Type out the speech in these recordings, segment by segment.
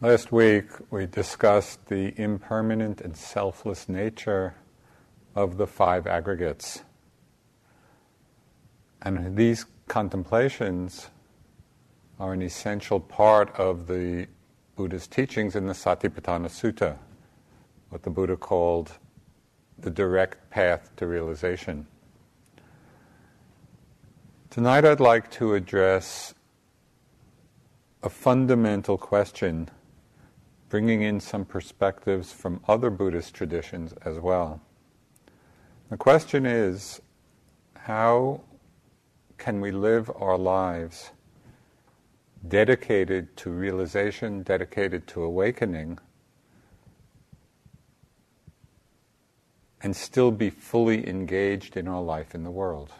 Last week we discussed the impermanent and selfless nature of the five aggregates. And these contemplations are an essential part of the Buddha's teachings in the Satipatthana Sutta, what the Buddha called the direct path to realization. Tonight I'd like to address a fundamental question, bringing in some perspectives from other Buddhist traditions as well. The question is how can we live our lives dedicated to realization, dedicated to awakening, and still be fully engaged in our life in the world?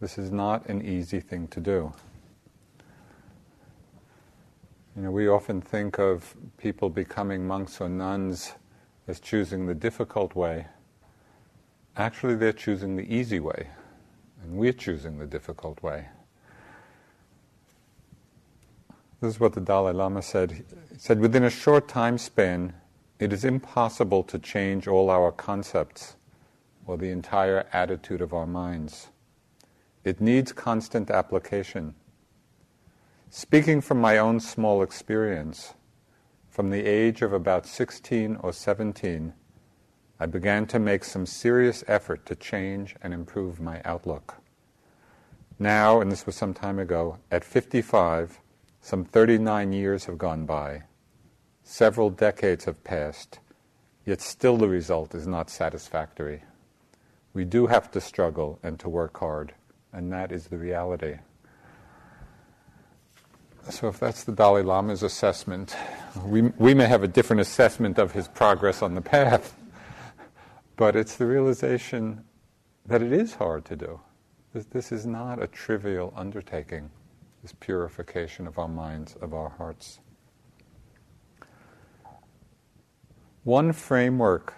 This is not an easy thing to do. You know, we often think of people becoming monks or nuns as choosing the difficult way. Actually, they're choosing the easy way, and we're choosing the difficult way. This is what the Dalai Lama said. He said, Within a short time span, it is impossible to change all our concepts or the entire attitude of our minds. It needs constant application. Speaking from my own small experience, from the age of about 16 or 17, I began to make some serious effort to change and improve my outlook. Now, and this was some time ago, at 55, some 39 years have gone by, several decades have passed, yet still the result is not satisfactory. We do have to struggle and to work hard, and that is the reality. So, if that's the Dalai Lama's assessment, we, we may have a different assessment of his progress on the path. But it's the realization that it is hard to do. This, this is not a trivial undertaking, this purification of our minds, of our hearts. One framework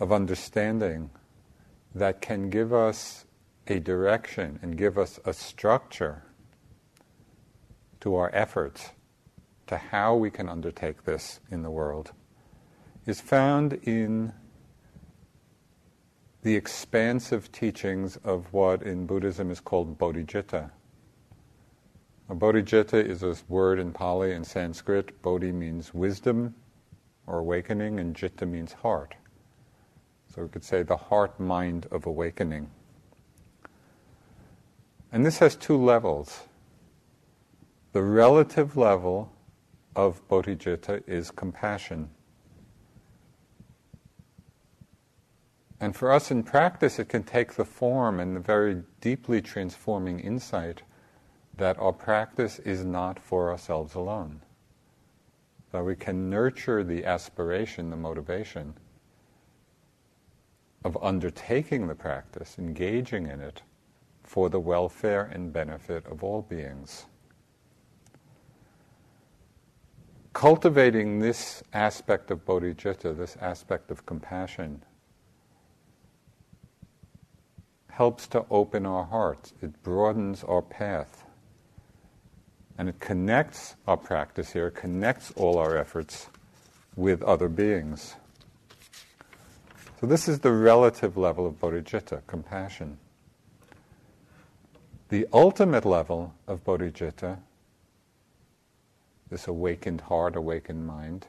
of understanding that can give us a direction and give us a structure to our efforts, to how we can undertake this in the world, is found in the expansive teachings of what in Buddhism is called bodhicitta. A bodhicitta is a word in Pali and Sanskrit. Bodhi means wisdom or awakening, and citta means heart. So we could say the heart mind of awakening. And this has two levels. The relative level of bodhicitta is compassion. And for us in practice, it can take the form and the very deeply transforming insight that our practice is not for ourselves alone. That we can nurture the aspiration, the motivation of undertaking the practice, engaging in it for the welfare and benefit of all beings. Cultivating this aspect of bodhicitta, this aspect of compassion, helps to open our hearts, it broadens our path, and it connects our practice here, connects all our efforts with other beings. So, this is the relative level of bodhicitta, compassion. The ultimate level of bodhicitta, this awakened heart, awakened mind,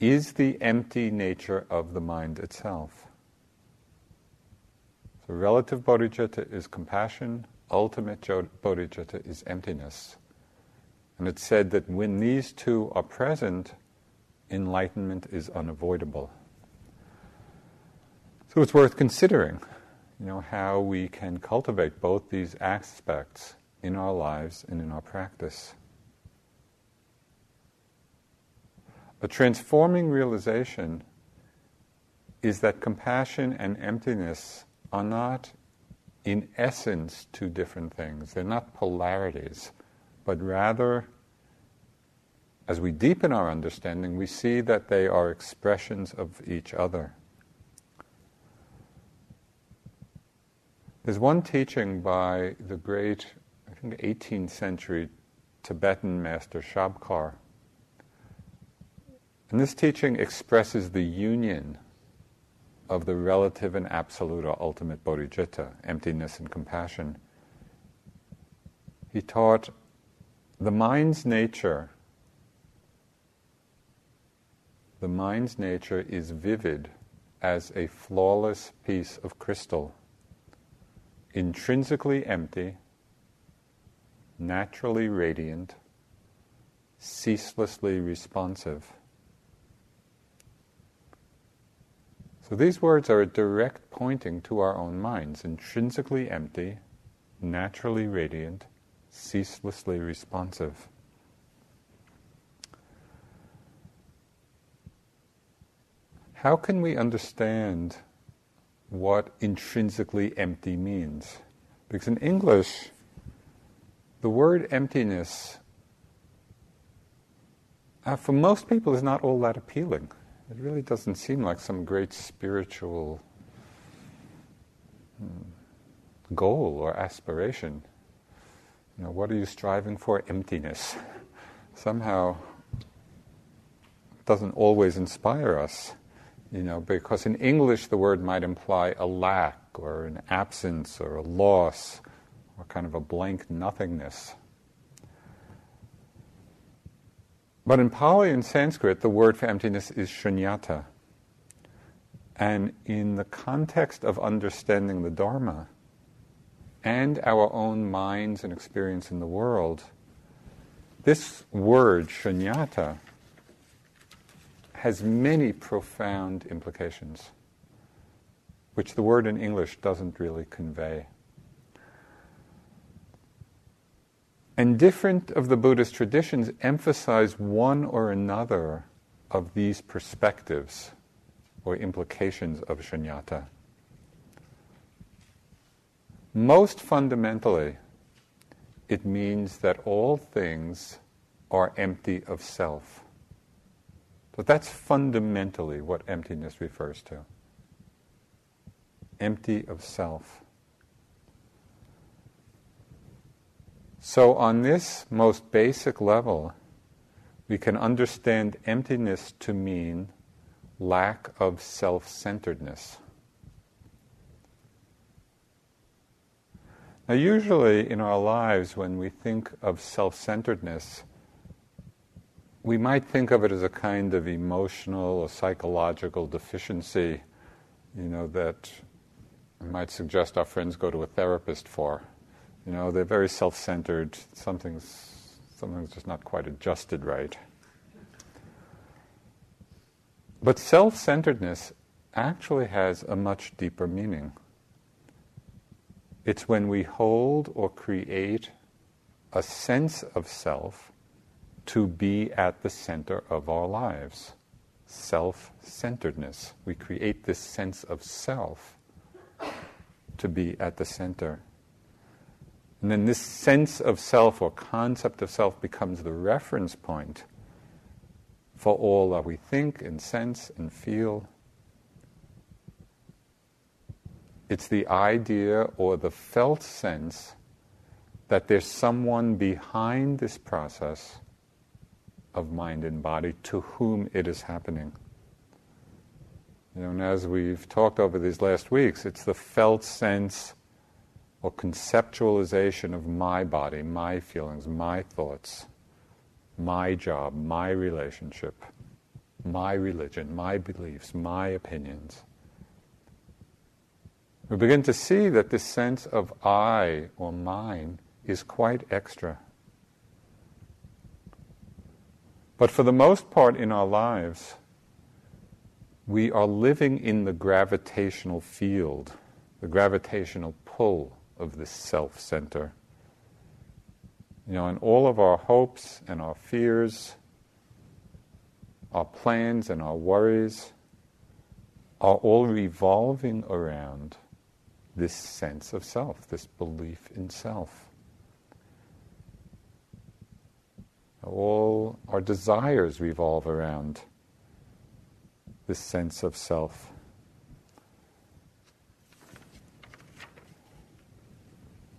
is the empty nature of the mind itself. So relative bodhicitta is compassion, ultimate bodhicitta is emptiness. And it's said that when these two are present, enlightenment is unavoidable. So it's worth considering, you know, how we can cultivate both these aspects in our lives and in our practice. A transforming realization is that compassion and emptiness are not, in essence, two different things. They're not polarities, but rather, as we deepen our understanding, we see that they are expressions of each other. There's one teaching by the great, I think, 18th century Tibetan master Shabkar. And this teaching expresses the union of the relative and absolute or ultimate bodhicitta, emptiness and compassion. He taught the mind's nature. The mind's nature is vivid as a flawless piece of crystal, intrinsically empty, naturally radiant, ceaselessly responsive. So these words are a direct pointing to our own minds intrinsically empty, naturally radiant, ceaselessly responsive. How can we understand what intrinsically empty means? Because in English, the word emptiness, uh, for most people, is not all that appealing. It really doesn't seem like some great spiritual hmm, goal or aspiration. You know, what are you striving for? Emptiness. Somehow doesn't always inspire us, you know, because in English the word might imply a lack or an absence or a loss or kind of a blank nothingness. But in Pali and Sanskrit, the word for emptiness is shunyata. And in the context of understanding the Dharma and our own minds and experience in the world, this word, shunyata, has many profound implications, which the word in English doesn't really convey. And different of the Buddhist traditions emphasize one or another of these perspectives or implications of shunyata. Most fundamentally, it means that all things are empty of self. So that's fundamentally what emptiness refers to empty of self. So, on this most basic level, we can understand emptiness to mean lack of self centeredness. Now, usually in our lives, when we think of self centeredness, we might think of it as a kind of emotional or psychological deficiency, you know, that might suggest our friends go to a therapist for. You know, they're very self-centered. Something's something's just not quite adjusted right. But self-centeredness actually has a much deeper meaning. It's when we hold or create a sense of self to be at the center of our lives. Self centeredness. We create this sense of self to be at the center. And then this sense of self or concept of self becomes the reference point for all that we think and sense and feel. It's the idea or the felt sense that there's someone behind this process of mind and body to whom it is happening. You know, and as we've talked over these last weeks, it's the felt sense or conceptualization of my body, my feelings, my thoughts, my job, my relationship, my religion, my beliefs, my opinions. We begin to see that this sense of I or mine is quite extra. But for the most part in our lives, we are living in the gravitational field, the gravitational pull of this self center. You know, and all of our hopes and our fears, our plans and our worries are all revolving around this sense of self, this belief in self. All our desires revolve around this sense of self.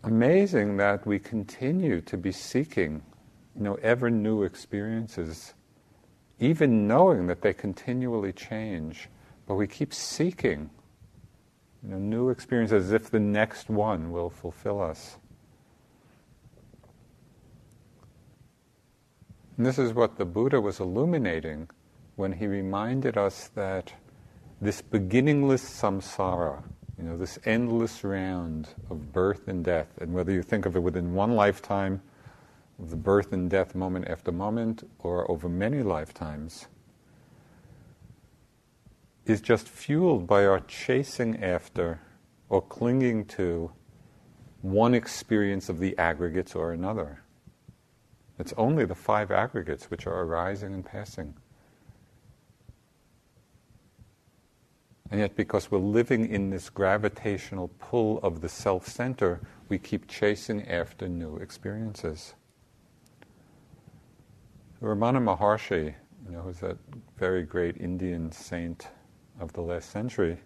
Amazing that we continue to be seeking, you know, ever new experiences even knowing that they continually change, but we keep seeking you know, new experiences as if the next one will fulfill us. And this is what the Buddha was illuminating when he reminded us that this beginningless samsara, you know, this endless round of birth and death, and whether you think of it within one lifetime, the birth and death moment after moment, or over many lifetimes, is just fueled by our chasing after or clinging to one experience of the aggregates or another. It's only the five aggregates which are arising and passing. And yet, because we're living in this gravitational pull of the self center, we keep chasing after new experiences. Ramana Maharshi, you know, who's that very great Indian saint of the last century,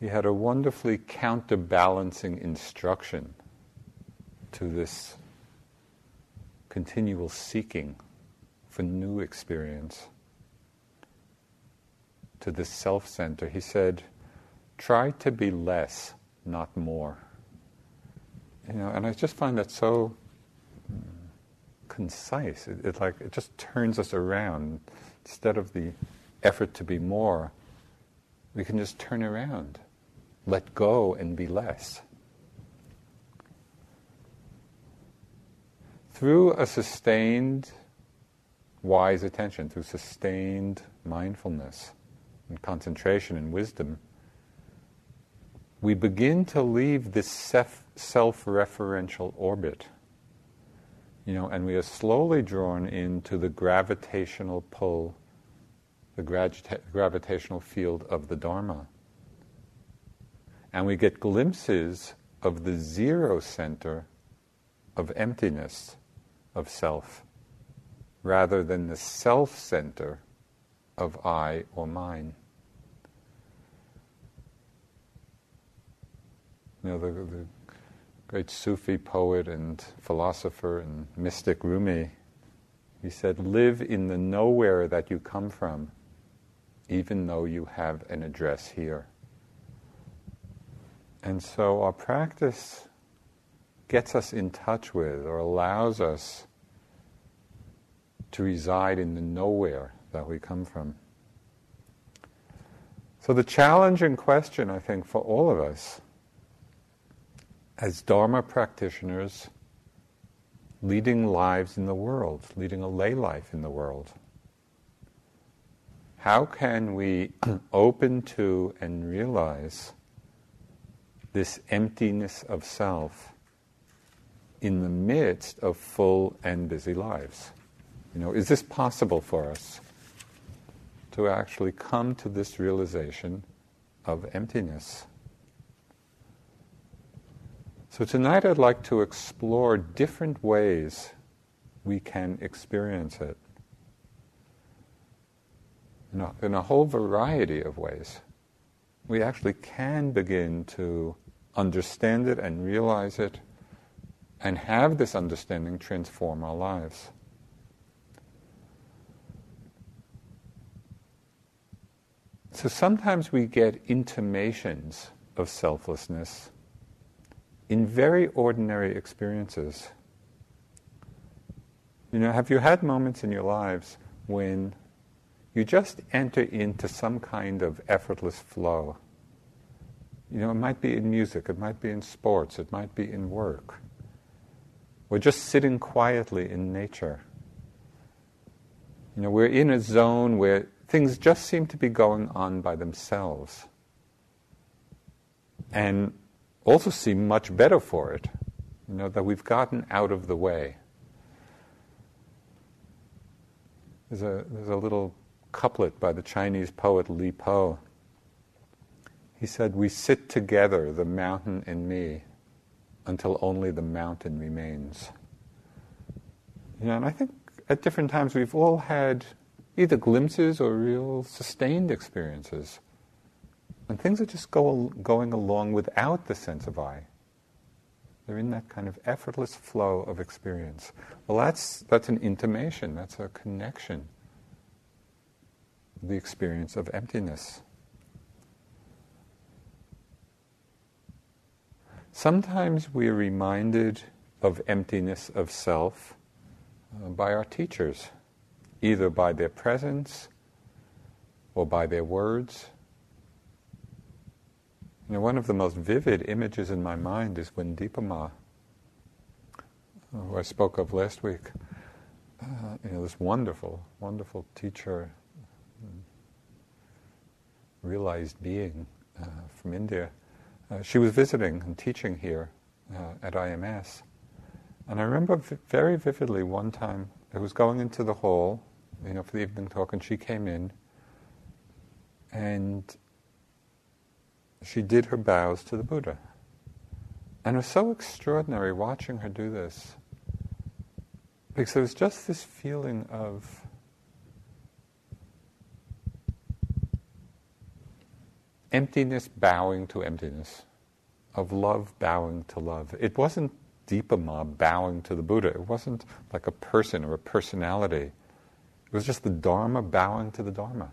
he had a wonderfully counterbalancing instruction to this continual seeking for new experience to this self center. He said, try to be less, not more. You know, and I just find that so concise. It, it, like it just turns us around. Instead of the effort to be more, we can just turn around, let go, and be less. through a sustained wise attention, through sustained mindfulness and concentration and wisdom, we begin to leave this self referential orbit. You know, and we are slowly drawn into the gravitational pull, the gravita- gravitational field of the Dharma. And we get glimpses of the zero center of emptiness of self rather than the self center of I or mine. You know, the, the great Sufi poet and philosopher and mystic Rumi, he said, Live in the nowhere that you come from, even though you have an address here. And so our practice gets us in touch with or allows us to reside in the nowhere that we come from. So, the challenging question, I think, for all of us as Dharma practitioners leading lives in the world, leading a lay life in the world, how can we open to and realize this emptiness of self in the midst of full and busy lives. You know, is this possible for us to actually come to this realization of emptiness? So tonight I'd like to explore different ways we can experience it. In a, in a whole variety of ways. We actually can begin to understand it and realize it and have this understanding transform our lives. So sometimes we get intimations of selflessness in very ordinary experiences. You know, have you had moments in your lives when you just enter into some kind of effortless flow? You know, it might be in music, it might be in sports, it might be in work. We're just sitting quietly in nature. You know, we're in a zone where things just seem to be going on by themselves. And also seem much better for it. You know, that we've gotten out of the way. There's a, there's a little couplet by the Chinese poet Li Po. He said, We sit together, the mountain and me, until only the mountain remains. You know, and I think at different times we've all had either glimpses or real sustained experiences. And things are just go, going along without the sense of I. They're in that kind of effortless flow of experience. Well, that's, that's an intimation, that's a connection the experience of emptiness. Sometimes we are reminded of emptiness of self uh, by our teachers, either by their presence or by their words. You know, one of the most vivid images in my mind is when Dipa Ma, who I spoke of last week, uh, you know, this wonderful, wonderful teacher, realized being uh, from India. Uh, she was visiting and teaching here uh, at IMS. And I remember v- very vividly one time I was going into the hall, you know, for the evening talk, and she came in, and she did her bows to the Buddha. And it was so extraordinary watching her do this. Because there was just this feeling of emptiness bowing to emptiness, of love bowing to love. It wasn't Dipa Ma bowing to the Buddha. It wasn't like a person or a personality. It was just the Dharma bowing to the Dharma.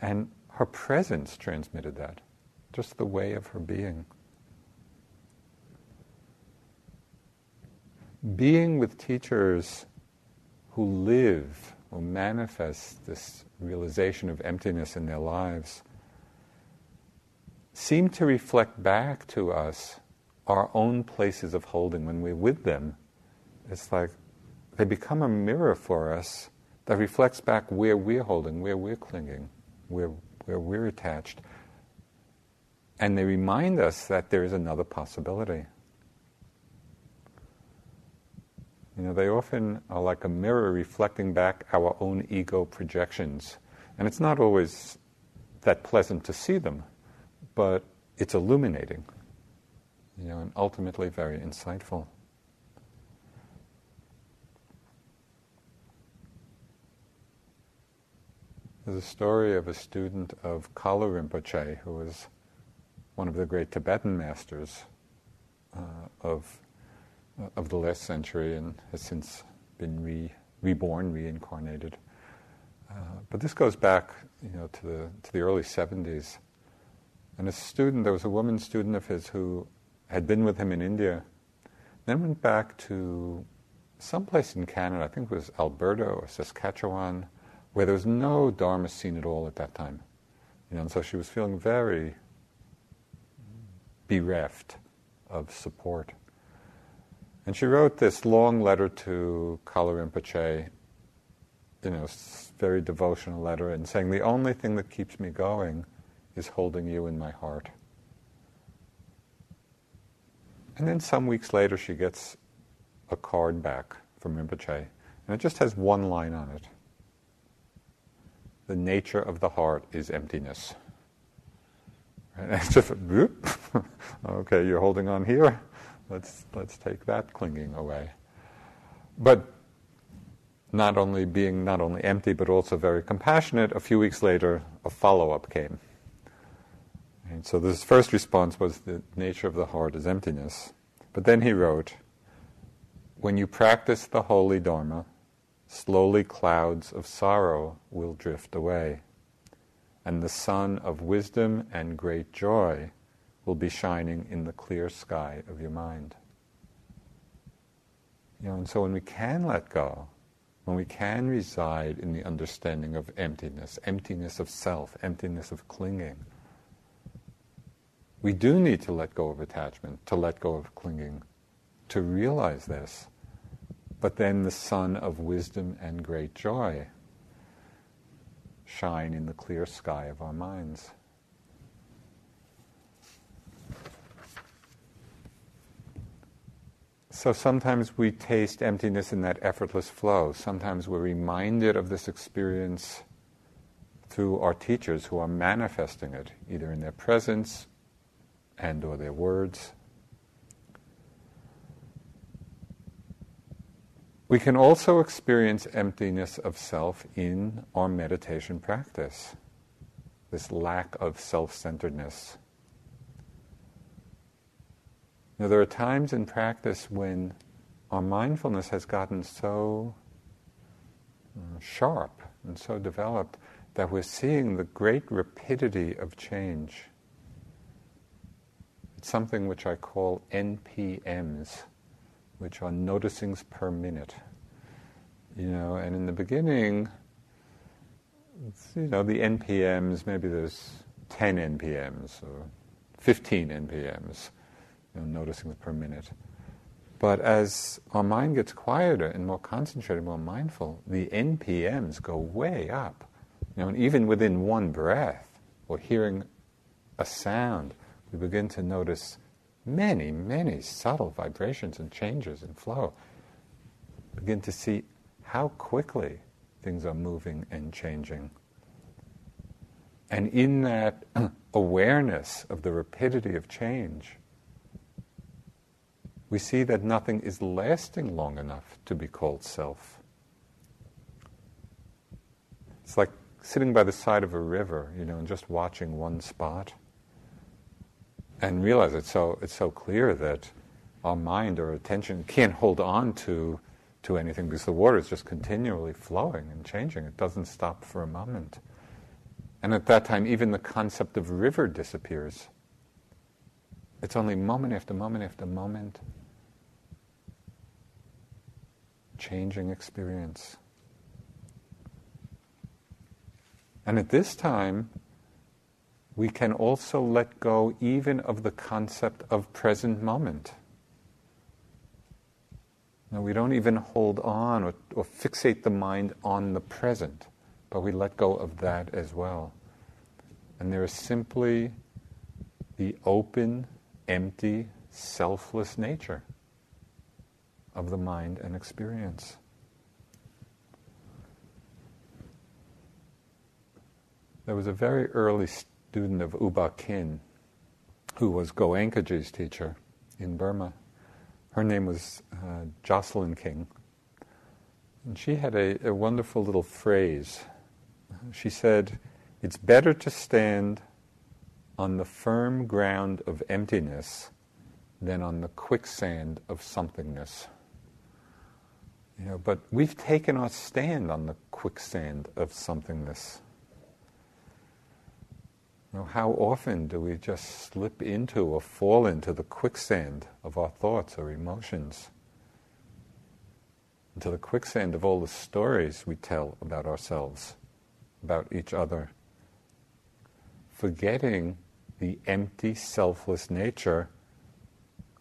And her presence transmitted that just the way of her being. Being with teachers who live, or manifest this realization of emptiness in their lives, seem to reflect back to us our own places of holding when we're with them. It's like they become a mirror for us that reflects back where we're holding, where we're clinging, where, where we're attached. And they remind us that there is another possibility. You know, they often are like a mirror reflecting back our own ego projections. And it's not always that pleasant to see them, but it's illuminating, you know, and ultimately very insightful. There's a story of a student of Kalu Rinpoche who was one of the great Tibetan masters uh, of, uh, of the last century and has since been re, reborn, reincarnated. Uh, but this goes back, you know, to the, to the early 70s. And a student, there was a woman student of his who had been with him in India, then went back to someplace in Canada, I think it was Alberta or Saskatchewan, where there was no Dharma scene at all at that time. You know, and so she was feeling very bereft of support. And she wrote this long letter to Kalu Rinpoche, you know, very devotional letter, and saying, The only thing that keeps me going is holding you in my heart. And then some weeks later, she gets a card back from Rinpoche, and it just has one line on it The nature of the heart is emptiness. And it's just, whoop. okay, you're holding on here. Let's, let's take that clinging away. But not only being not only empty, but also very compassionate, a few weeks later, a follow up came. And so this first response was the nature of the heart is emptiness. But then he wrote, When you practice the holy Dharma, slowly clouds of sorrow will drift away and the sun of wisdom and great joy will be shining in the clear sky of your mind. You know, and so when we can let go, when we can reside in the understanding of emptiness, emptiness of self, emptiness of clinging, we do need to let go of attachment, to let go of clinging, to realize this. But then the sun of wisdom and great joy shine in the clear sky of our minds. So sometimes we taste emptiness in that effortless flow. Sometimes we're reminded of this experience through our teachers who are manifesting it, either in their presence and or their words. We can also experience emptiness of self in our meditation practice, this lack of self centeredness. Now, there are times in practice when our mindfulness has gotten so uh, sharp and so developed that we're seeing the great rapidity of change. It's something which I call NPMs, which are noticings per minute. You know, and in the beginning, you know, the NPMs, maybe there's 10 NPMs or 15 NPMs, you know, noticings per minute. But as our mind gets quieter and more concentrated, more mindful, the NPMs go way up. You know, and even within one breath or hearing a sound, we begin to notice many, many subtle vibrations and changes and flow. Begin to see how quickly things are moving and changing. And in that awareness of the rapidity of change, we see that nothing is lasting long enough to be called self. It's like sitting by the side of a river, you know, and just watching one spot and realize it's so, it's so clear that our mind or attention can't hold on to, to anything because the water is just continually flowing and changing. It doesn't stop for a moment. And at that time, even the concept of river disappears. It's only moment after moment after moment changing experience. And at this time, we can also let go even of the concept of present moment. Now, we don't even hold on or, or fixate the mind on the present, but we let go of that as well. And there is simply the open, empty, selfless nature of the mind and experience. There was a very early student of U Ba Khin, who was Goenkaji's teacher in Burma. Her name was uh, Jocelyn King. And she had a, a wonderful little phrase. She said, It's better to stand on the firm ground of emptiness than on the quicksand of somethingness. You know, but we've taken our stand on the quicksand of somethingness. Know, how often do we just slip into or fall into the quicksand of our thoughts or emotions? Into the quicksand of all the stories we tell about ourselves, about each other, forgetting the empty, selfless nature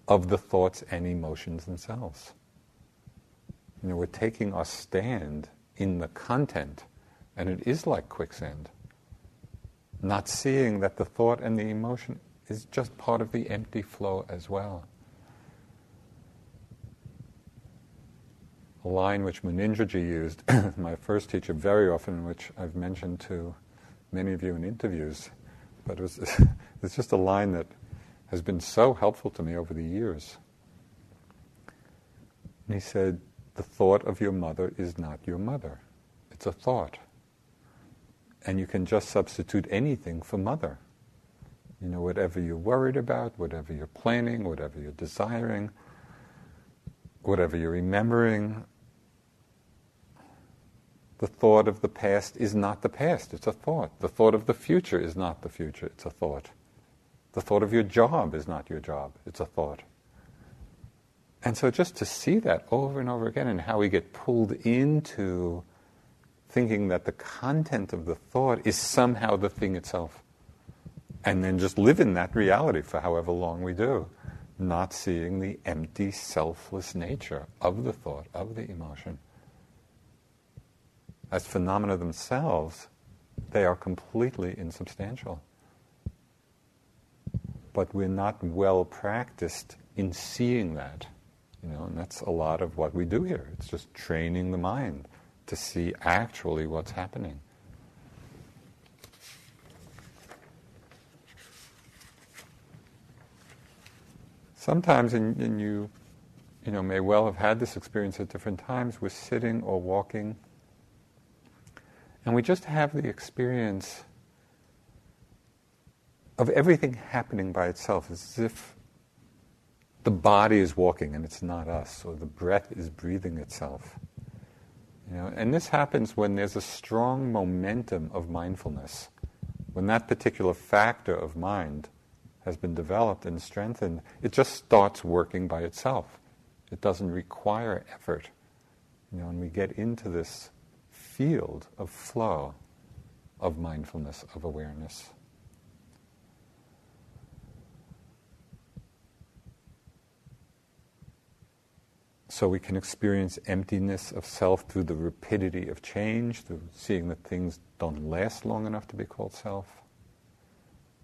of the thoughts and emotions themselves. You know, we're taking our stand in the content, and it is like quicksand. Not seeing that the thought and the emotion is just part of the empty flow as well. A line which Munindraji used, my first teacher, very often, which I've mentioned to many of you in interviews, but it was, it's just a line that has been so helpful to me over the years. And he said, the thought of your mother is not your mother. It's a thought. And you can just substitute anything for mother. You know, whatever you're worried about, whatever you're planning, whatever you're desiring, whatever you're remembering, the thought of the past is not the past, it's a thought. The thought of the future is not the future, it's a thought. The thought of your job is not your job, it's a thought. And so just to see that over and over again and how we get pulled into thinking that the content of the thought is somehow the thing itself. And then just live in that reality for however long we do, not seeing the empty, selfless nature of the thought, of the emotion. As phenomena themselves, they are completely insubstantial. But we're not well practiced in seeing that. You know, and that's a lot of what we do here. It's just training the mind to see actually what's happening. Sometimes, and, you, you know, may well have had this experience at different times. We're sitting or walking, and we just have the experience of everything happening by itself, as if the body is walking and it's not us, or the breath is breathing itself. You know, and this happens when there's a strong momentum of mindfulness. When that particular factor of mind has been developed and strengthened, it just starts working by itself. It doesn't require effort. You know, and we get into this field of flow, of mindfulness, of awareness. So we can experience emptiness of self through the rapidity of change, through seeing that things don't last long enough to be called self.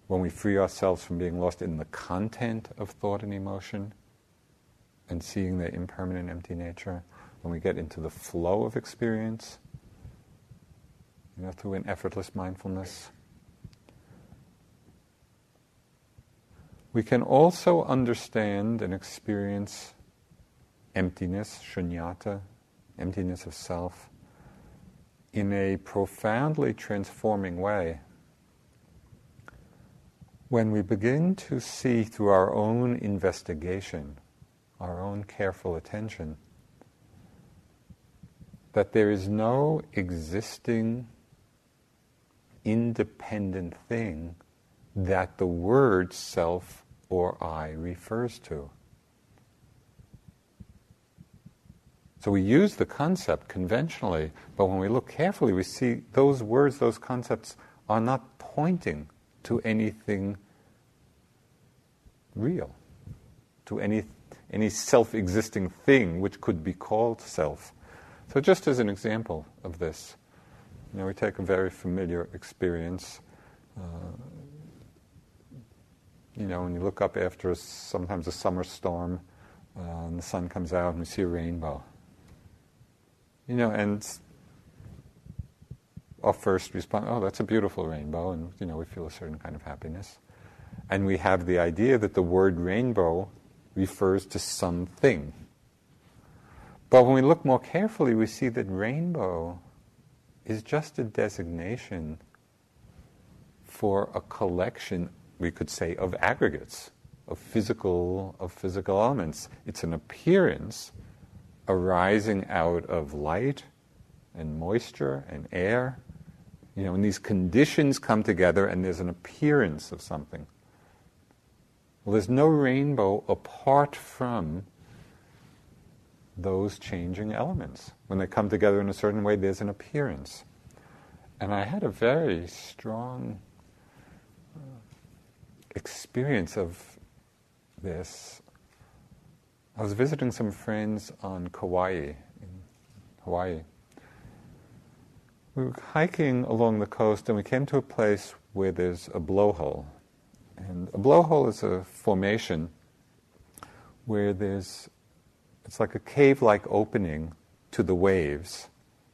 When we free ourselves from being lost in the content of thought and emotion and seeing their impermanent empty nature, when we get into the flow of experience, you know, through an effortless mindfulness. We can also understand and experience emptiness, shunyata, emptiness of self, in a profoundly transforming way. When we begin to see through our own investigation, our own careful attention, that there is no existing independent thing that the word self or I refers to. So we use the concept conventionally, but when we look carefully, we see those words, those concepts are not pointing to anything real, to any, any self existing thing which could be called self. So, just as an example of this, you know, we take a very familiar experience. Uh, you know, when you look up after a, sometimes a summer storm uh, and the sun comes out and we see a rainbow. You know, and our first response, oh, that's a beautiful rainbow, and you know, we feel a certain kind of happiness. And we have the idea that the word rainbow refers to something. But when we look more carefully, we see that rainbow is just a designation for a collection, we could say, of aggregates, of physical, of physical elements. It's an appearance arising out of light and moisture and air. You know, and these conditions come together and there's an appearance of something. Well, there's no rainbow apart from those changing elements. When they come together in a certain way, there's an appearance. And I had a very strong uh, experience of this I was visiting some friends on Kauai, in Hawaii. We were hiking along the coast and we came to a place where there's a blowhole. And a blowhole is a formation where there's, it's like a cave like opening to the waves.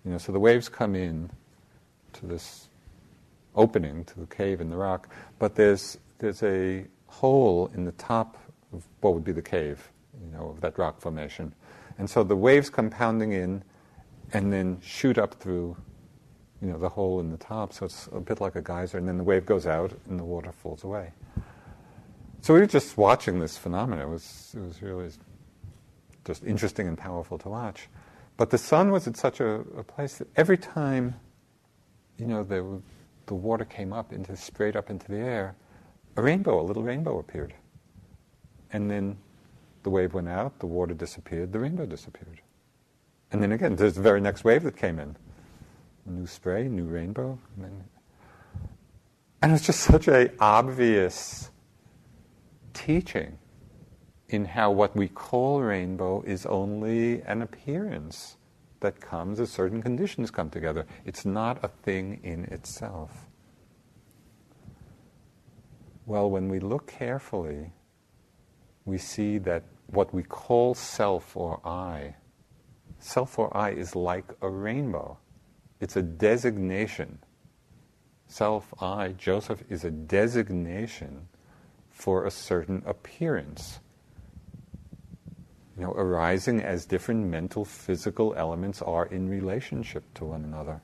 You know, so the waves come in to this opening to the cave in the rock, but there's, there's a hole in the top of what would be the cave you know, of that rock formation. And so the waves come pounding in and then shoot up through, you know, the hole in the top. So it's a bit like a geyser, and then the wave goes out and the water falls away. So we were just watching this phenomenon. It was, it was really just interesting and powerful to watch. But the sun was at such a, a place that every time, you know, the, the water came up into straight up into the air, a rainbow, a little rainbow appeared. And then the wave went out, the water disappeared, the rainbow disappeared. And hmm. then again, there's the very next wave that came in. New spray, new rainbow. And, then, and it's just such a obvious teaching in how what we call rainbow is only an appearance that comes as certain conditions come together. It's not a thing in itself. Well, when we look carefully, we see that what we call self or I, self or I is like a rainbow. It's a designation. Self, I, Joseph, is a designation for a certain appearance. You know, arising as different mental, physical elements are in relationship to one another.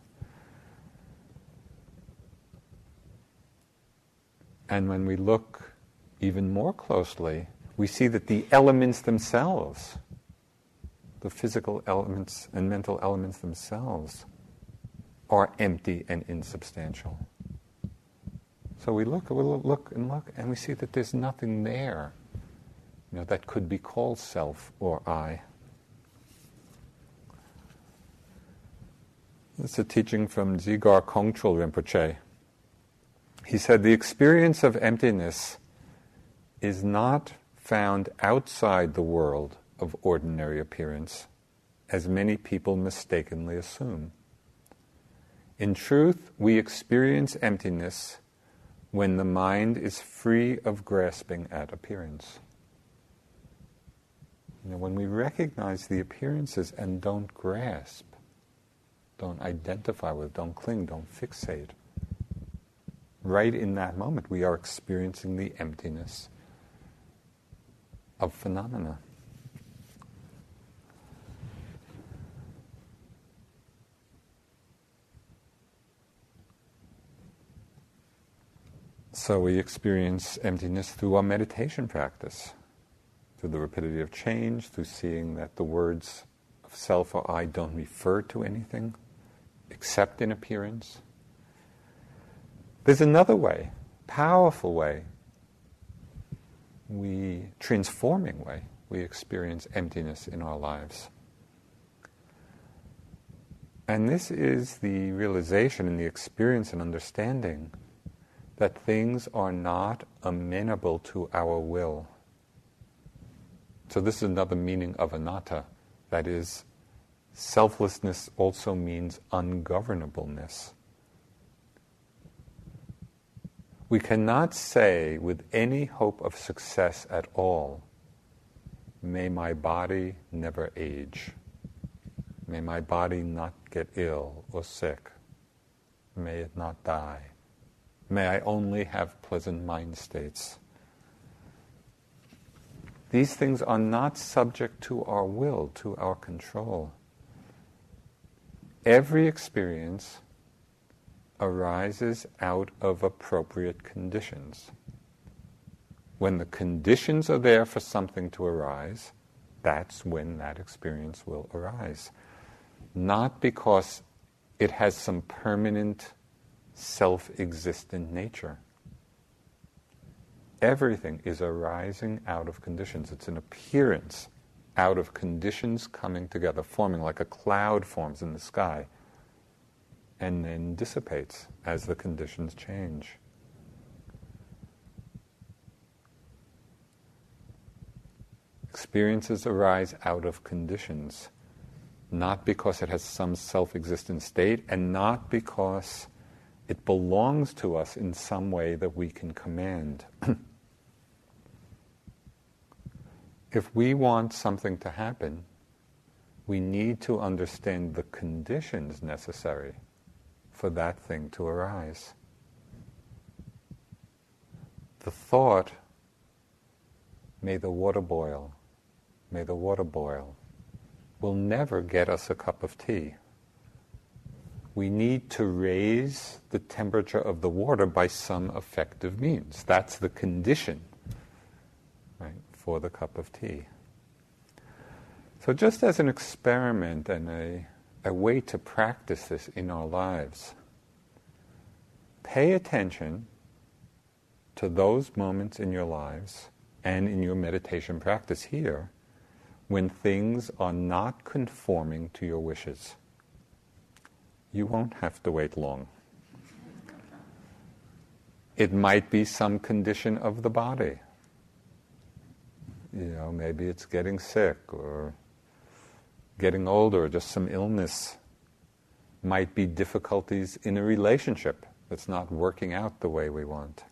And when we look even more closely, we see that the elements themselves the physical elements and mental elements themselves are empty and insubstantial. So we look, we look and look, and we see that there's nothing there, you know, that could be called self or I. Is a teaching from Dzigar Kongtrul Rinpoche. He said, The experience of emptiness is not found outside the world of ordinary appearance, as many people mistakenly assume. In truth, we experience emptiness when the mind is free of grasping at appearance. You know, when we recognize the appearances and don't grasp, don't identify with, don't cling, don't fixate, right in that moment we are experiencing the emptiness of phenomena. So we experience emptiness through our meditation practice, through the rapidity of change, through seeing that the words of self or I don't refer to anything except in appearance. There's another way, powerful way, we transforming way we experience emptiness in our lives. And this is the realization and the experience and understanding that things are not amenable to our will. So, this is another meaning of anatta. That is, selflessness also means ungovernableness. We cannot say with any hope of success at all, may my body never age. May my body not get ill or sick. May it not die. May I only have pleasant mind states. These things are not subject to our will, to our control. Every experience arises out of appropriate conditions. When the conditions are there for something to arise, that's when that experience will arise. Not because it has some permanent self existent nature. Everything is arising out of conditions. It's an appearance out of conditions coming together, forming like a cloud forms in the sky, and then dissipates as the conditions change. Experiences arise out of conditions, not because it has some self existent state, and not because it belongs to us in some way that we can command. if we want something to happen, we need to understand the conditions necessary for that thing to arise. The thought, may the water boil, may the water boil, will never get us a cup of tea we need to raise the temperature of the water by some effective means. That's the condition right, for the cup of tea. So, just as an experiment and a, a way to practice this in our lives, pay attention to those moments in your lives and in your meditation practice here when things are not conforming to your wishes you won't have to wait long. It might be some condition of the body. You know, maybe it's getting sick or getting older, just some illness. Might be difficulties in a relationship that's not working out the way we want.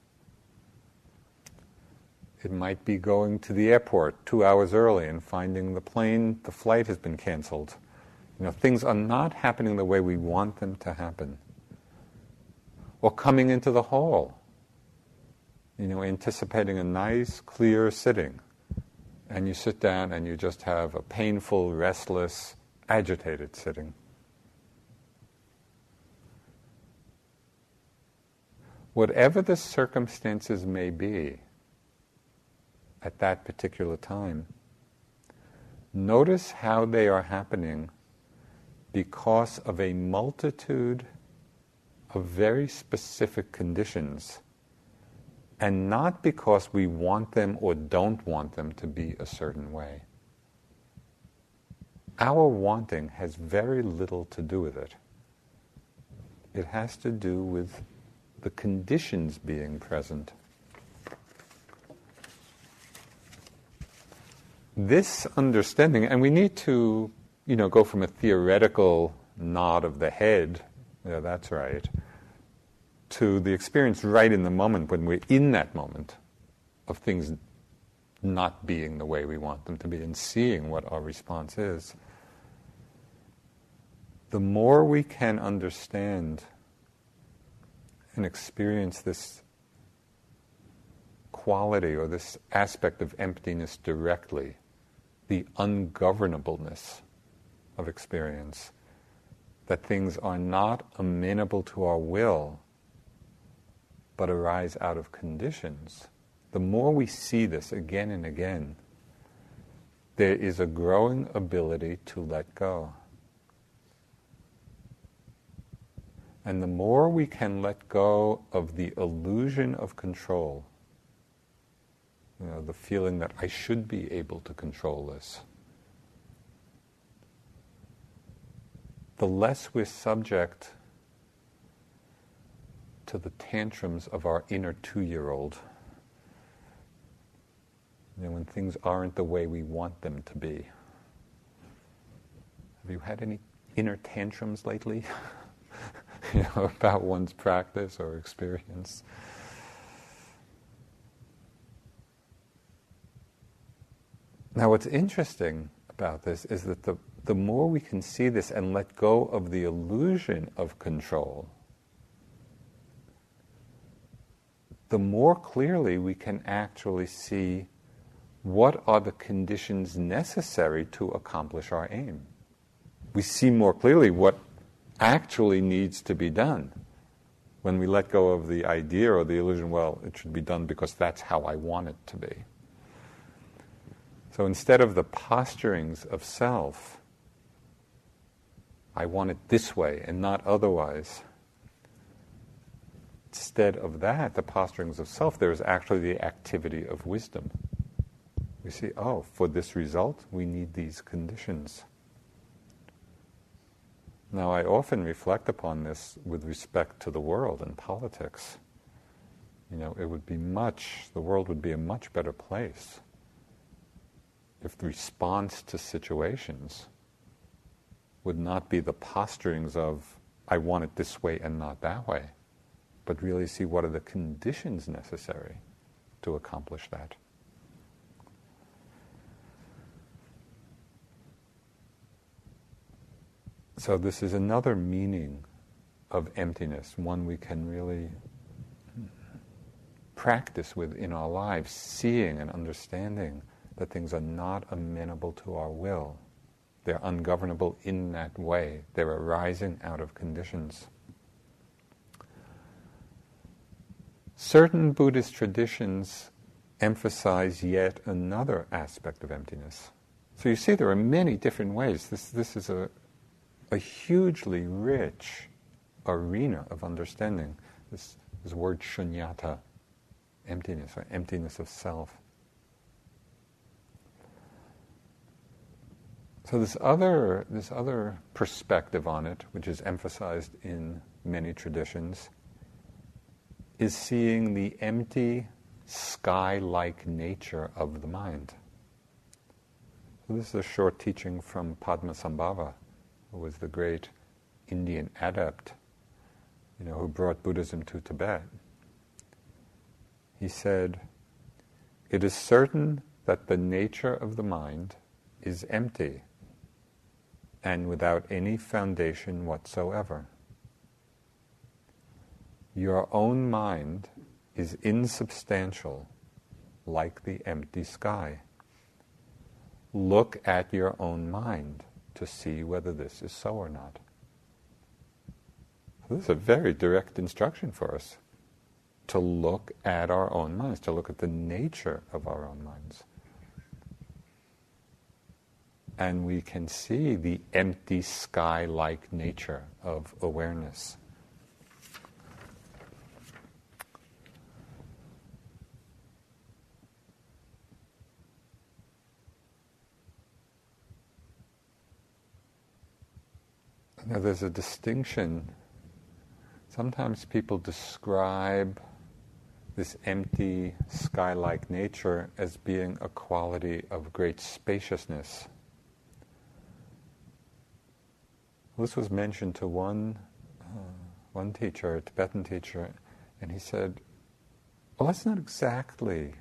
It might be going to the airport two hours early and finding the plane, the flight has been canceled. You know, things are not happening the way we want them to happen. Or coming into the hall, you know, anticipating a nice, clear sitting, and you sit down and you just have a painful, restless, agitated sitting. Whatever the circumstances may be at that particular time, Notice how they are happening because of a multitude of very specific conditions, and not because we want them or don't want them to be a certain way. Our wanting has very little to do with it. It has to do with the conditions being present. This understanding, and we need to, you know, go from a theoretical nod of the head, yeah, that's right, to the experience right in the moment when we're in that moment of things not being the way we want them to be and seeing what our response is the more we can understand and experience this quality or this aspect of emptiness directly, the ungovernableness of experience, that things are not amenable to our will, but arise out of conditions, the more we see this again and again, there is a growing ability to let go. And the more we can let go of the illusion of control, you know, the feeling that I should be able to control this, the less we're subject to the tantrums of our inner two year old. You know, when things aren't the way we want them to be. Have you had any inner tantrums lately? you know, about one's practice or experience. Now, what's interesting about this is that the, the more we can see this and let go of the illusion of control, the more clearly we can actually see what are the conditions necessary to accomplish our aim. We see more clearly what actually needs to be done. When we let go of the idea or the illusion, well, it should be done because that's how I want it to be. So instead of the posturings of self, I want it this way and not otherwise. Instead of that, the posturings of self, there is actually the activity of wisdom. We see, oh, for this result, we need these conditions. Now, I often reflect upon this with respect to the world and politics. You know, it would be much, the world would be a much better place if the response to situations would not be the posturings of, I want it this way and not that way, but really see what are the conditions necessary to accomplish that. So, this is another meaning of emptiness, one we can really practice with in our lives, seeing and understanding that things are not amenable to our will. They're ungovernable in that way, they're arising out of conditions. Certain Buddhist traditions emphasize yet another aspect of emptiness. So you see, there are many different ways. This, this is a, a hugely rich arena of understanding. This, this word shunyata, emptiness, or emptiness of self. So this other, this other perspective on it, which is emphasized in many traditions, is seeing the empty, sky-like nature of the mind. This is a short teaching from Padmasambhava who was the great Indian adept, you know, who brought Buddhism to Tibet. He said, It is certain that the nature of the mind is empty and without any foundation whatsoever. Your own mind is insubstantial, like the empty sky. Look at your own mind to see whether this is so or not. This is a very direct instruction for us to look at our own minds, to look at the nature of our own minds. and we can see the empty sky like nature of awareness. Now, there's a distinction. Sometimes people describe this empty, sky like nature as being a quality of great spaciousness. This was mentioned to one, uh, one teacher, a Tibetan teacher, and he said, Well, that's not exactly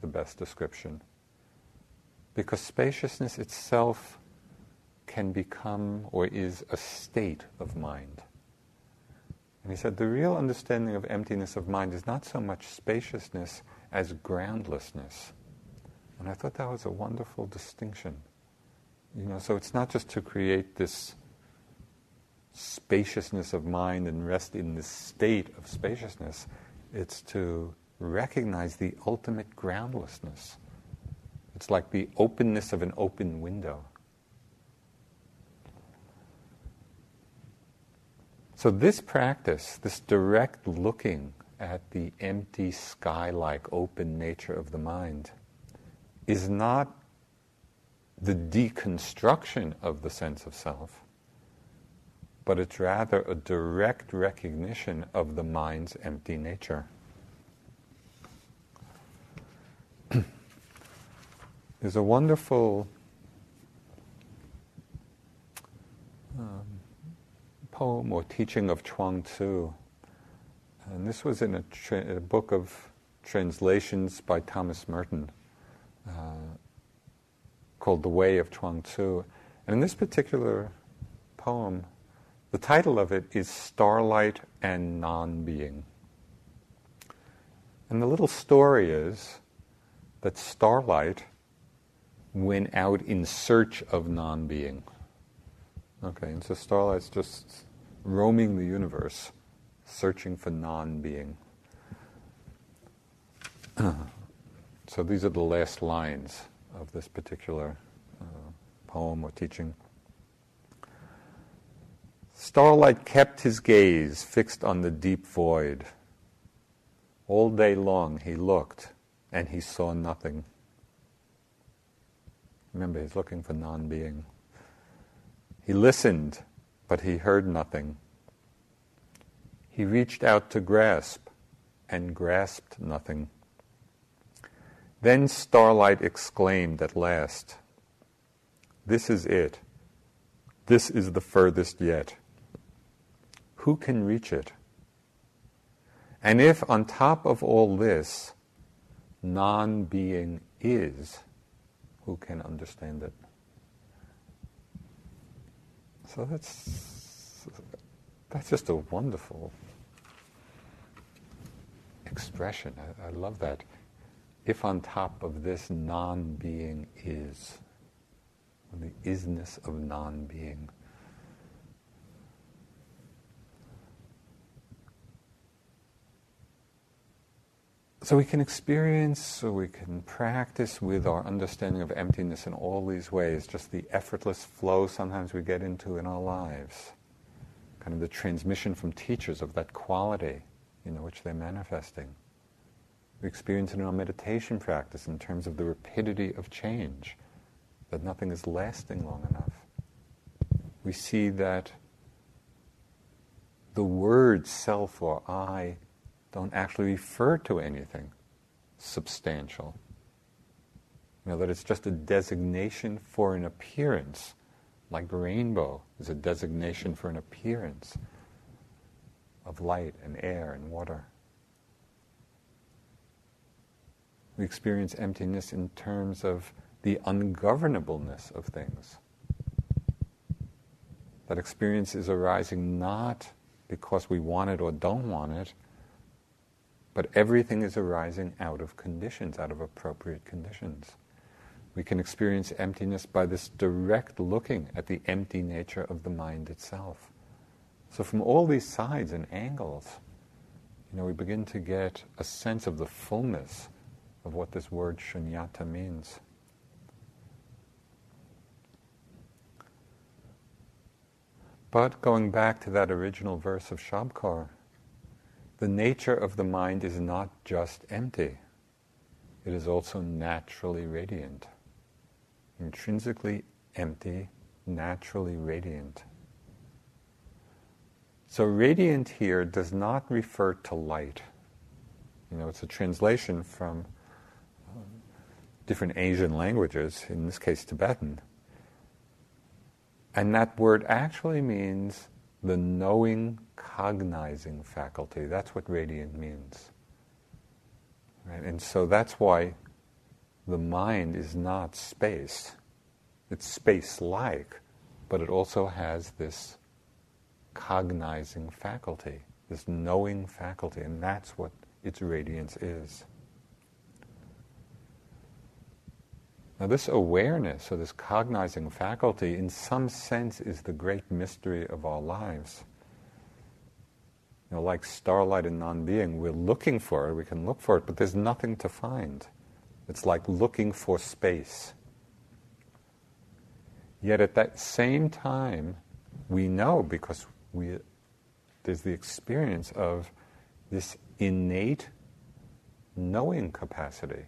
the best description. Because spaciousness itself can become or is a state of mind. And he said the real understanding of emptiness of mind is not so much spaciousness as groundlessness. And I thought that was a wonderful distinction. You know, so it's not just to create this spaciousness of mind and rest in this state of spaciousness, it's to recognize the ultimate groundlessness. It's like the openness of an open window. So, this practice, this direct looking at the empty sky like open nature of the mind, is not the deconstruction of the sense of self, but it's rather a direct recognition of the mind's empty nature. There's a wonderful um, poem or teaching of Chuang Tzu. And this was in a, tra- a book of translations by Thomas Merton uh, called The Way of Chuang Tzu. And in this particular poem, the title of it is Starlight and Non Being. And the little story is that Starlight went out in search of non being. Okay, and so Starlight's just roaming the universe, searching for non being. so these are the last lines of this particular uh, poem or teaching. Starlight kept his gaze fixed on the deep void. All day long he looked and he saw nothing. Remember, he's looking for non being. He listened but he heard nothing. He reached out to grasp and grasped nothing. Then Starlight exclaimed at last, This is it. This is the furthest yet. Who can reach it? And if on top of all this, non being is, who can understand it? So that's that's just a wonderful expression. I, I love that. If on top of this non-being is, the isness of non-being. So we can experience, so we can practice with our understanding of emptiness in all these ways, just the effortless flow sometimes we get into in our lives, kind of the transmission from teachers of that quality, in which they're manifesting. We experience in our meditation practice in terms of the rapidity of change, that nothing is lasting long enough. We see that the word self or I don't actually refer to anything substantial. You know, that it's just a designation for an appearance, like rainbow is a designation for an appearance of light and air and water. We experience emptiness in terms of the ungovernableness of things. That experience is arising not because we want it or don't want it, but everything is arising out of conditions, out of appropriate conditions. We can experience emptiness by this direct looking at the empty nature of the mind itself. So, from all these sides and angles, you know, we begin to get a sense of the fullness of what this word shunyata means. But going back to that original verse of Shabkar, the nature of the mind is not just empty, it is also naturally radiant. Intrinsically empty, naturally radiant. So, radiant here does not refer to light. You know, it's a translation from uh, different Asian languages, in this case Tibetan. And that word actually means the knowing, cognizing faculty. That's what radiant means. Right? And so that's why the mind is not space. It's space like, but it also has this cognizing faculty, this knowing faculty, and that's what its radiance is. Now, this awareness or this cognizing faculty, in some sense, is the great mystery of our lives. You know, like starlight and non being, we're looking for it, we can look for it, but there's nothing to find. It's like looking for space. Yet at that same time, we know because we, there's the experience of this innate knowing capacity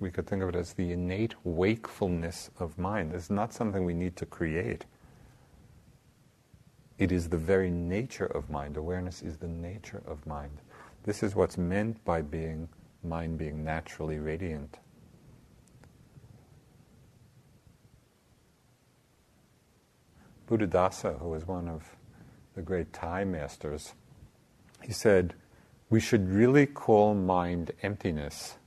we could think of it as the innate wakefulness of mind. It's not something we need to create. It is the very nature of mind. Awareness is the nature of mind. This is what's meant by being mind being naturally radiant. Buddhadasa, who was one of the great Thai masters, he said, We should really call mind emptiness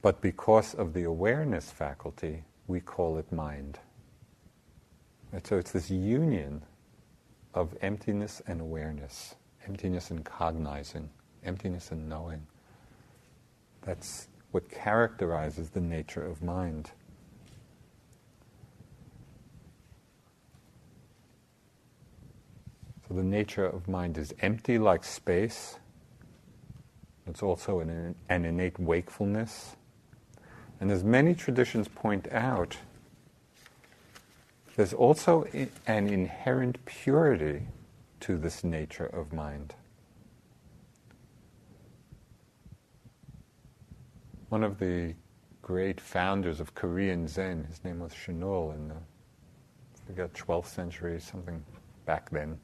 but because of the awareness faculty, we call it mind. And so it's this union of emptiness and awareness, emptiness and cognizing, emptiness and knowing. That's what characterizes the nature of mind. So the nature of mind is empty like space. It's also an, an innate wakefulness. And as many traditions point out, there's also an inherent purity to this nature of mind. One of the great founders of Korean Zen, his name was Chinul in the I forget 12th century, something back then.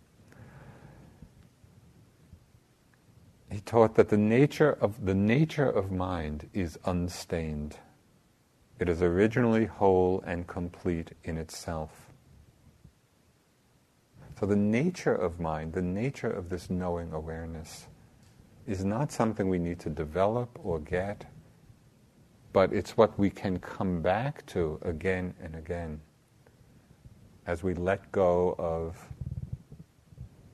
He taught that the nature of the nature of mind is unstained. It is originally whole and complete in itself. So, the nature of mind, the nature of this knowing awareness, is not something we need to develop or get, but it's what we can come back to again and again as we let go of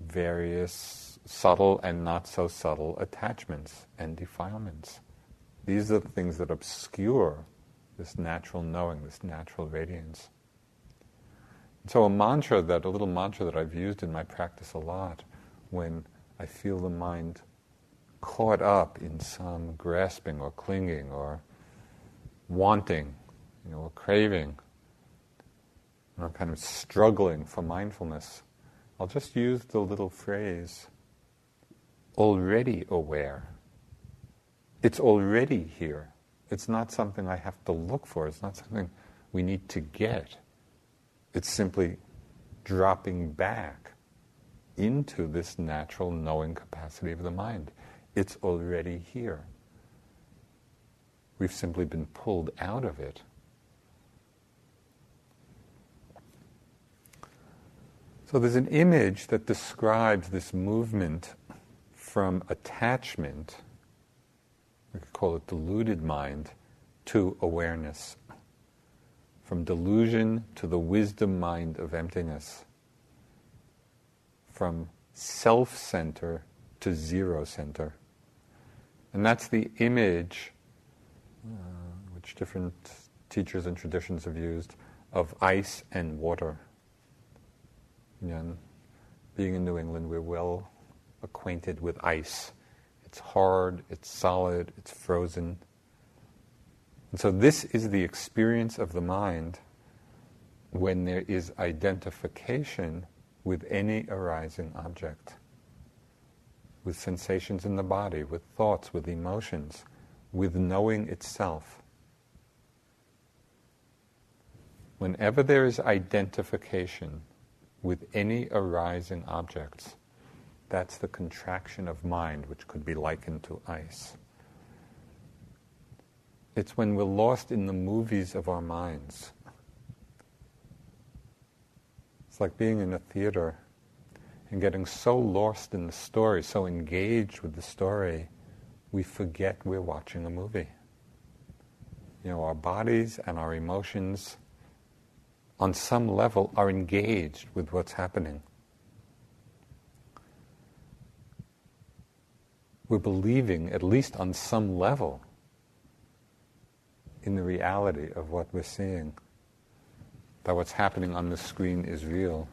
various subtle and not so subtle attachments and defilements. These are the things that obscure this natural knowing, this natural radiance. So, a mantra that, a little mantra that I've used in my practice a lot when I feel the mind caught up in some grasping or clinging or wanting, you know, or craving, or kind of struggling for mindfulness, I'll just use the little phrase, already aware. It's already here. It's not something I have to look for. It's not something we need to get. It's simply dropping back into this natural knowing capacity of the mind. It's already here. We've simply been pulled out of it. So there's an image that describes this movement from attachment we could call it deluded mind, to awareness. From delusion to the wisdom mind of emptiness. From self center to zero center. And that's the image uh, which different teachers and traditions have used of ice and water. being in New England, we're well acquainted with ice. It's hard, it's solid, it's frozen. And so, this is the experience of the mind when there is identification with any arising object, with sensations in the body, with thoughts, with emotions, with knowing itself. Whenever there is identification with any arising objects, that's the contraction of mind, which could be likened to ice. It's when we're lost in the movies of our minds. It's like being in a theater and getting so lost in the story, so engaged with the story, we forget we're watching a movie. You know, our bodies and our emotions, on some level, are engaged with what's happening. we're believing, at least on some level, in the reality of what we're seeing. That what's happening on the screen is real.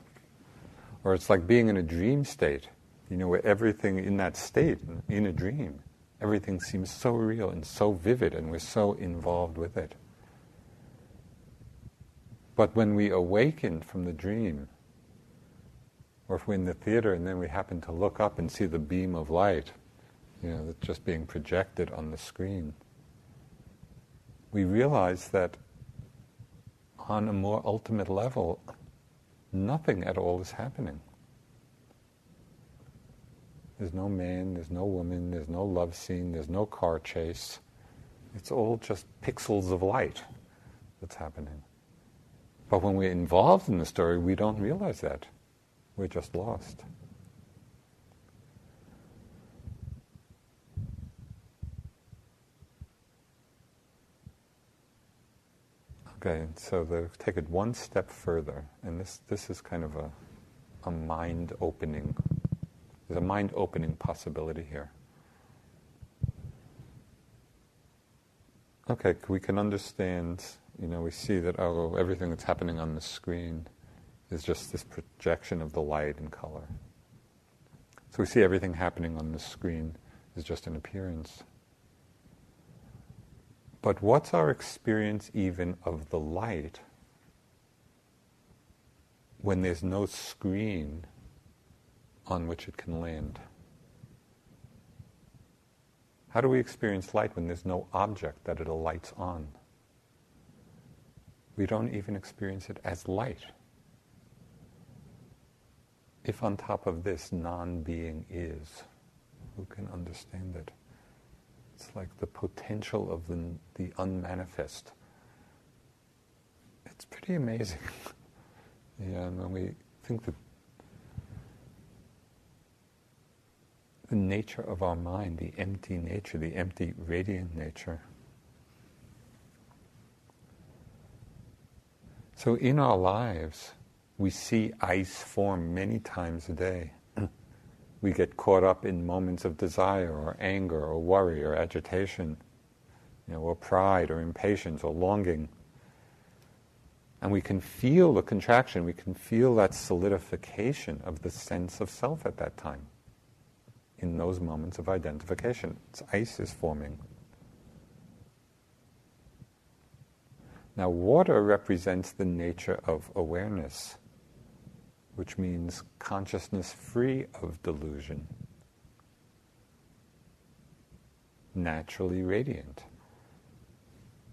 Or it's like being in a dream state, you know, where everything in that state, in a dream, everything seems so real and so vivid, and we're so involved with it. But when we awaken from the dream, or if we're in the theater and then we happen to look up and see the beam of light, you know, that's just being projected on the screen, we realize that on a more ultimate level, nothing at all is happening. There's no man, there's no woman, there's no love scene, there's no car chase. It's all just pixels of light that's happening. But when we're involved in the story, we don't realize that. We're just lost. Okay, so the, take it one step further, and this, this is kind of a, a mind opening. There's a mind opening possibility here. Okay, we can understand, you know, we see that, oh, everything that's happening on the screen is just this projection of the light and color. So we see everything happening on the screen is just an appearance. But what's our experience even of the light when there's no screen on which it can land? How do we experience light when there's no object that it alights on? We don't even experience it as light. If on top of this non being is, who can understand it? It's like the potential of the, the unmanifest. It's pretty amazing. yeah, and when we think that the nature of our mind, the empty nature, the empty radiant nature. So in our lives, we see ice form many times a day we get caught up in moments of desire or anger or worry or agitation, you know, or pride or impatience or longing. And we can feel the contraction, we can feel that solidification of the sense of self at that time in those moments of identification. It's ice is forming. Now, water represents the nature of awareness which means consciousness free of delusion, naturally radiant.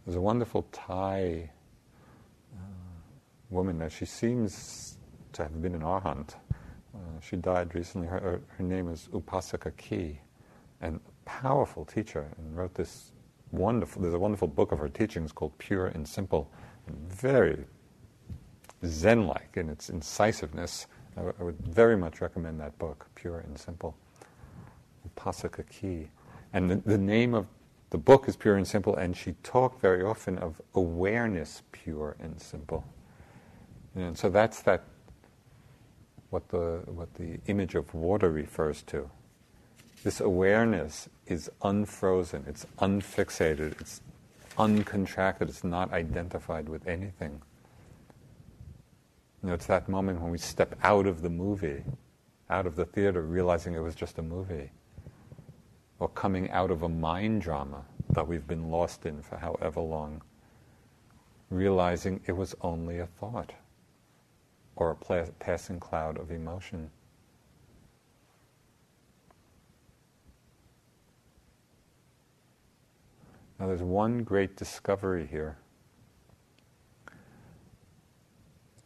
There's a wonderful Thai uh, woman that she seems to have been an arhat. Uh, she died recently. Her, her name is Upasika Kee, and powerful teacher, and wrote this wonderful. There's a wonderful book of her teachings called Pure and Simple, and very Zen like in its incisiveness. I, w- I would very much recommend that book, Pure and Simple. Upasika Kee. And the, the name of the book is Pure and Simple, and she talked very often of awareness pure and simple. And so that's that what the what the image of water refers to. This awareness is unfrozen, it's unfixated, it's uncontracted, it's not identified with anything. You know, it's that moment when we step out of the movie, out of the theater, realizing it was just a movie. Or coming out of a mind drama that we've been lost in for however long, realizing it was only a thought. or a pla- passing cloud of emotion. Now, there's one great discovery here,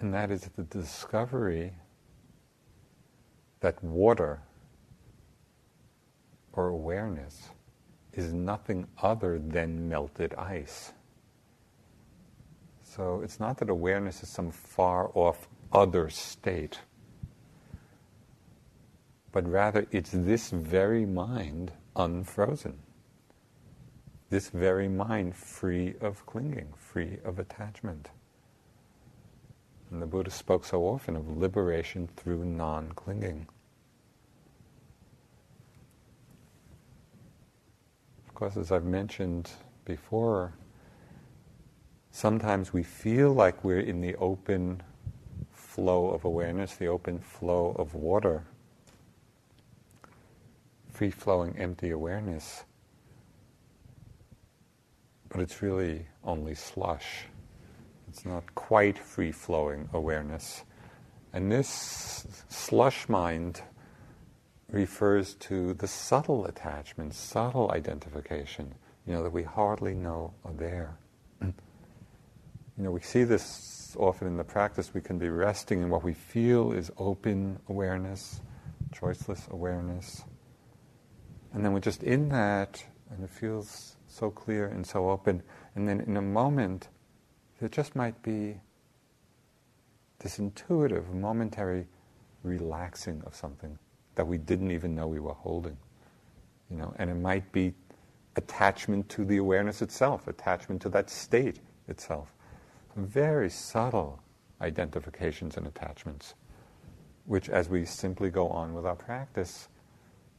and that is the discovery that water or awareness is nothing other than melted ice. So it's not that awareness is some far off other state, but rather it's this very mind unfrozen. This very mind free of clinging, free of attachment. And the Buddha spoke so often of liberation through non clinging. Of course, as I've mentioned before, sometimes we feel like we're in the open flow of awareness, the open flow of water, free flowing, empty awareness. But it's really only slush. It's not quite free flowing awareness. And this slush mind refers to the subtle attachment, subtle identification, you know, that we hardly know are there. you know, we see this often in the practice. We can be resting in what we feel is open awareness, choiceless awareness. And then we're just in that, and it feels so clear and so open. And then in a moment, there just might be this intuitive, momentary relaxing of something that we didn't even know we were holding. You know, and it might be attachment to the awareness itself, attachment to that state itself. Very subtle identifications and attachments, which as we simply go on with our practice,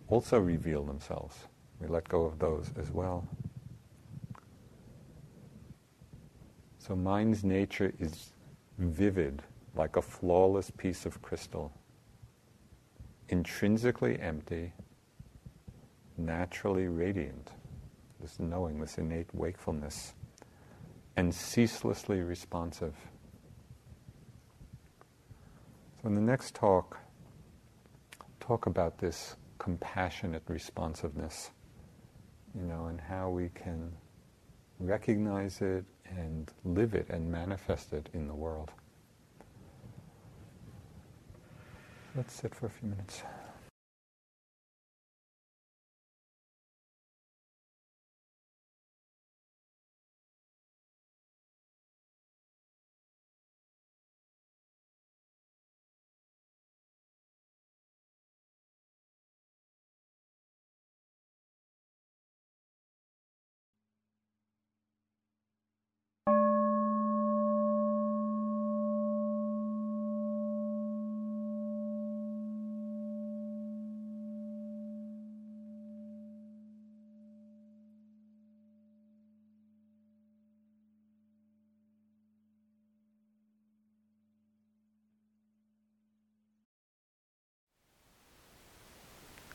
also reveal themselves. We let go of those as well. So mind's nature is vivid, like a flawless piece of crystal, intrinsically empty, naturally radiant, this knowing, this innate wakefulness, and ceaselessly responsive. So in the next talk, talk about this compassionate responsiveness, you know, and how we can recognize it and live it and manifest it in the world. Let's sit for a few minutes.